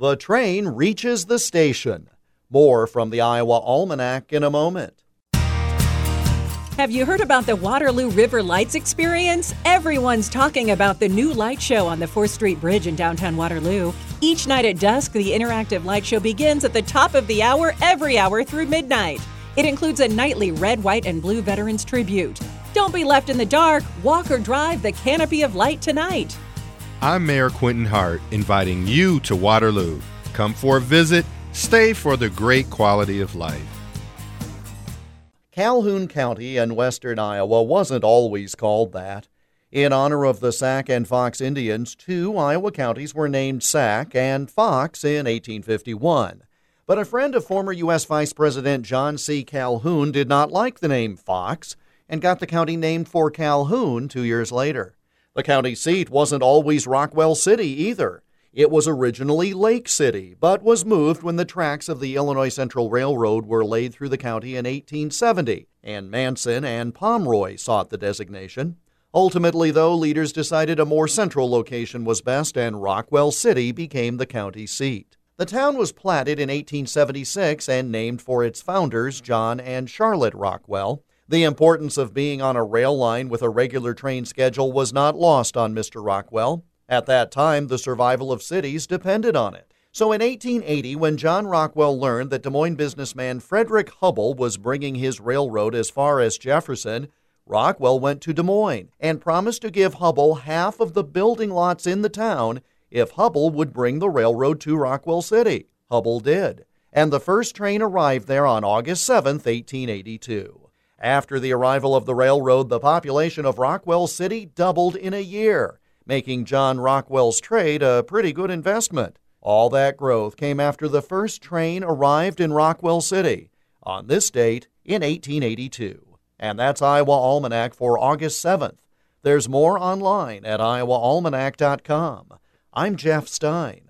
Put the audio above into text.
The train reaches the station. More from the Iowa Almanac in a moment. Have you heard about the Waterloo River Lights experience? Everyone's talking about the new light show on the 4th Street Bridge in downtown Waterloo. Each night at dusk, the interactive light show begins at the top of the hour every hour through midnight. It includes a nightly red, white, and blue veterans tribute. Don't be left in the dark. Walk or drive the canopy of light tonight. I'm Mayor Quentin Hart, inviting you to Waterloo. Come for a visit, stay for the great quality of life. Calhoun County in western Iowa wasn't always called that. In honor of the Sac and Fox Indians, two Iowa counties were named Sac and Fox in 1851. But a friend of former U.S. Vice President John C. Calhoun did not like the name Fox and got the county named for Calhoun two years later. The county seat wasn't always Rockwell City either. It was originally Lake City, but was moved when the tracks of the Illinois Central Railroad were laid through the county in 1870, and Manson and Pomeroy sought the designation. Ultimately, though, leaders decided a more central location was best, and Rockwell City became the county seat. The town was platted in 1876 and named for its founders, John and Charlotte Rockwell. The importance of being on a rail line with a regular train schedule was not lost on Mr. Rockwell. At that time, the survival of cities depended on it. So in 1880, when John Rockwell learned that Des Moines businessman Frederick Hubbell was bringing his railroad as far as Jefferson, Rockwell went to Des Moines and promised to give Hubbell half of the building lots in the town if Hubbell would bring the railroad to Rockwell City. Hubbell did, and the first train arrived there on August 7, 1882. After the arrival of the railroad, the population of Rockwell City doubled in a year making John Rockwell's trade a pretty good investment. All that growth came after the first train arrived in Rockwell City on this date in 1882. And that's Iowa Almanac for August 7th. There's more online at iowaalmanac.com. I'm Jeff Stein.